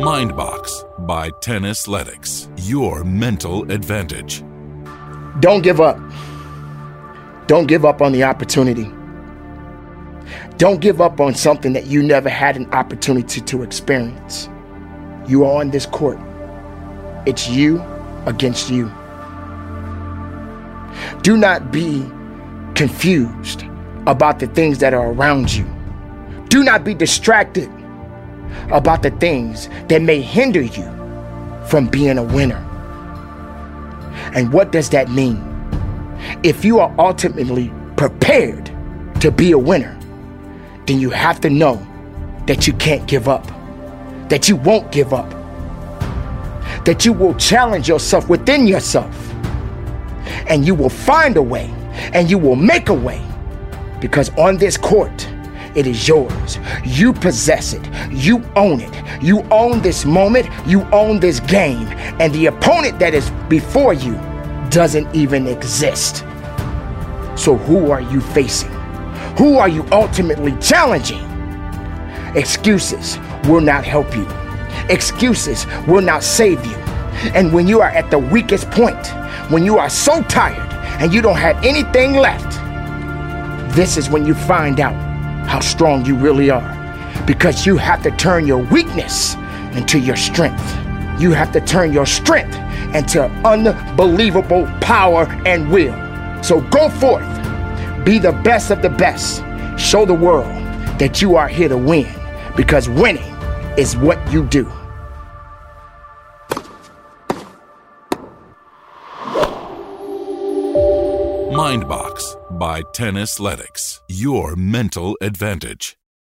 Mindbox by Tennisletics. Your mental advantage. Don't give up. Don't give up on the opportunity. Don't give up on something that you never had an opportunity to experience. You are on this court. It's you against you. Do not be confused about the things that are around you. Do not be distracted about the things that may hinder you from being a winner. And what does that mean? If you are ultimately prepared to be a winner, then you have to know that you can't give up, that you won't give up, that you will challenge yourself within yourself, and you will find a way, and you will make a way, because on this court, it is yours. You possess it. You own it. You own this moment. You own this game. And the opponent that is before you doesn't even exist. So who are you facing? Who are you ultimately challenging? Excuses will not help you. Excuses will not save you. And when you are at the weakest point, when you are so tired and you don't have anything left, this is when you find out how strong you really are. Because you have to turn your weakness into your strength. You have to turn your strength into unbelievable power and will. So go forth, be the best of the best. Show the world that you are here to win because winning is what you do. Mindbox by Tennisletics. Your mental advantage.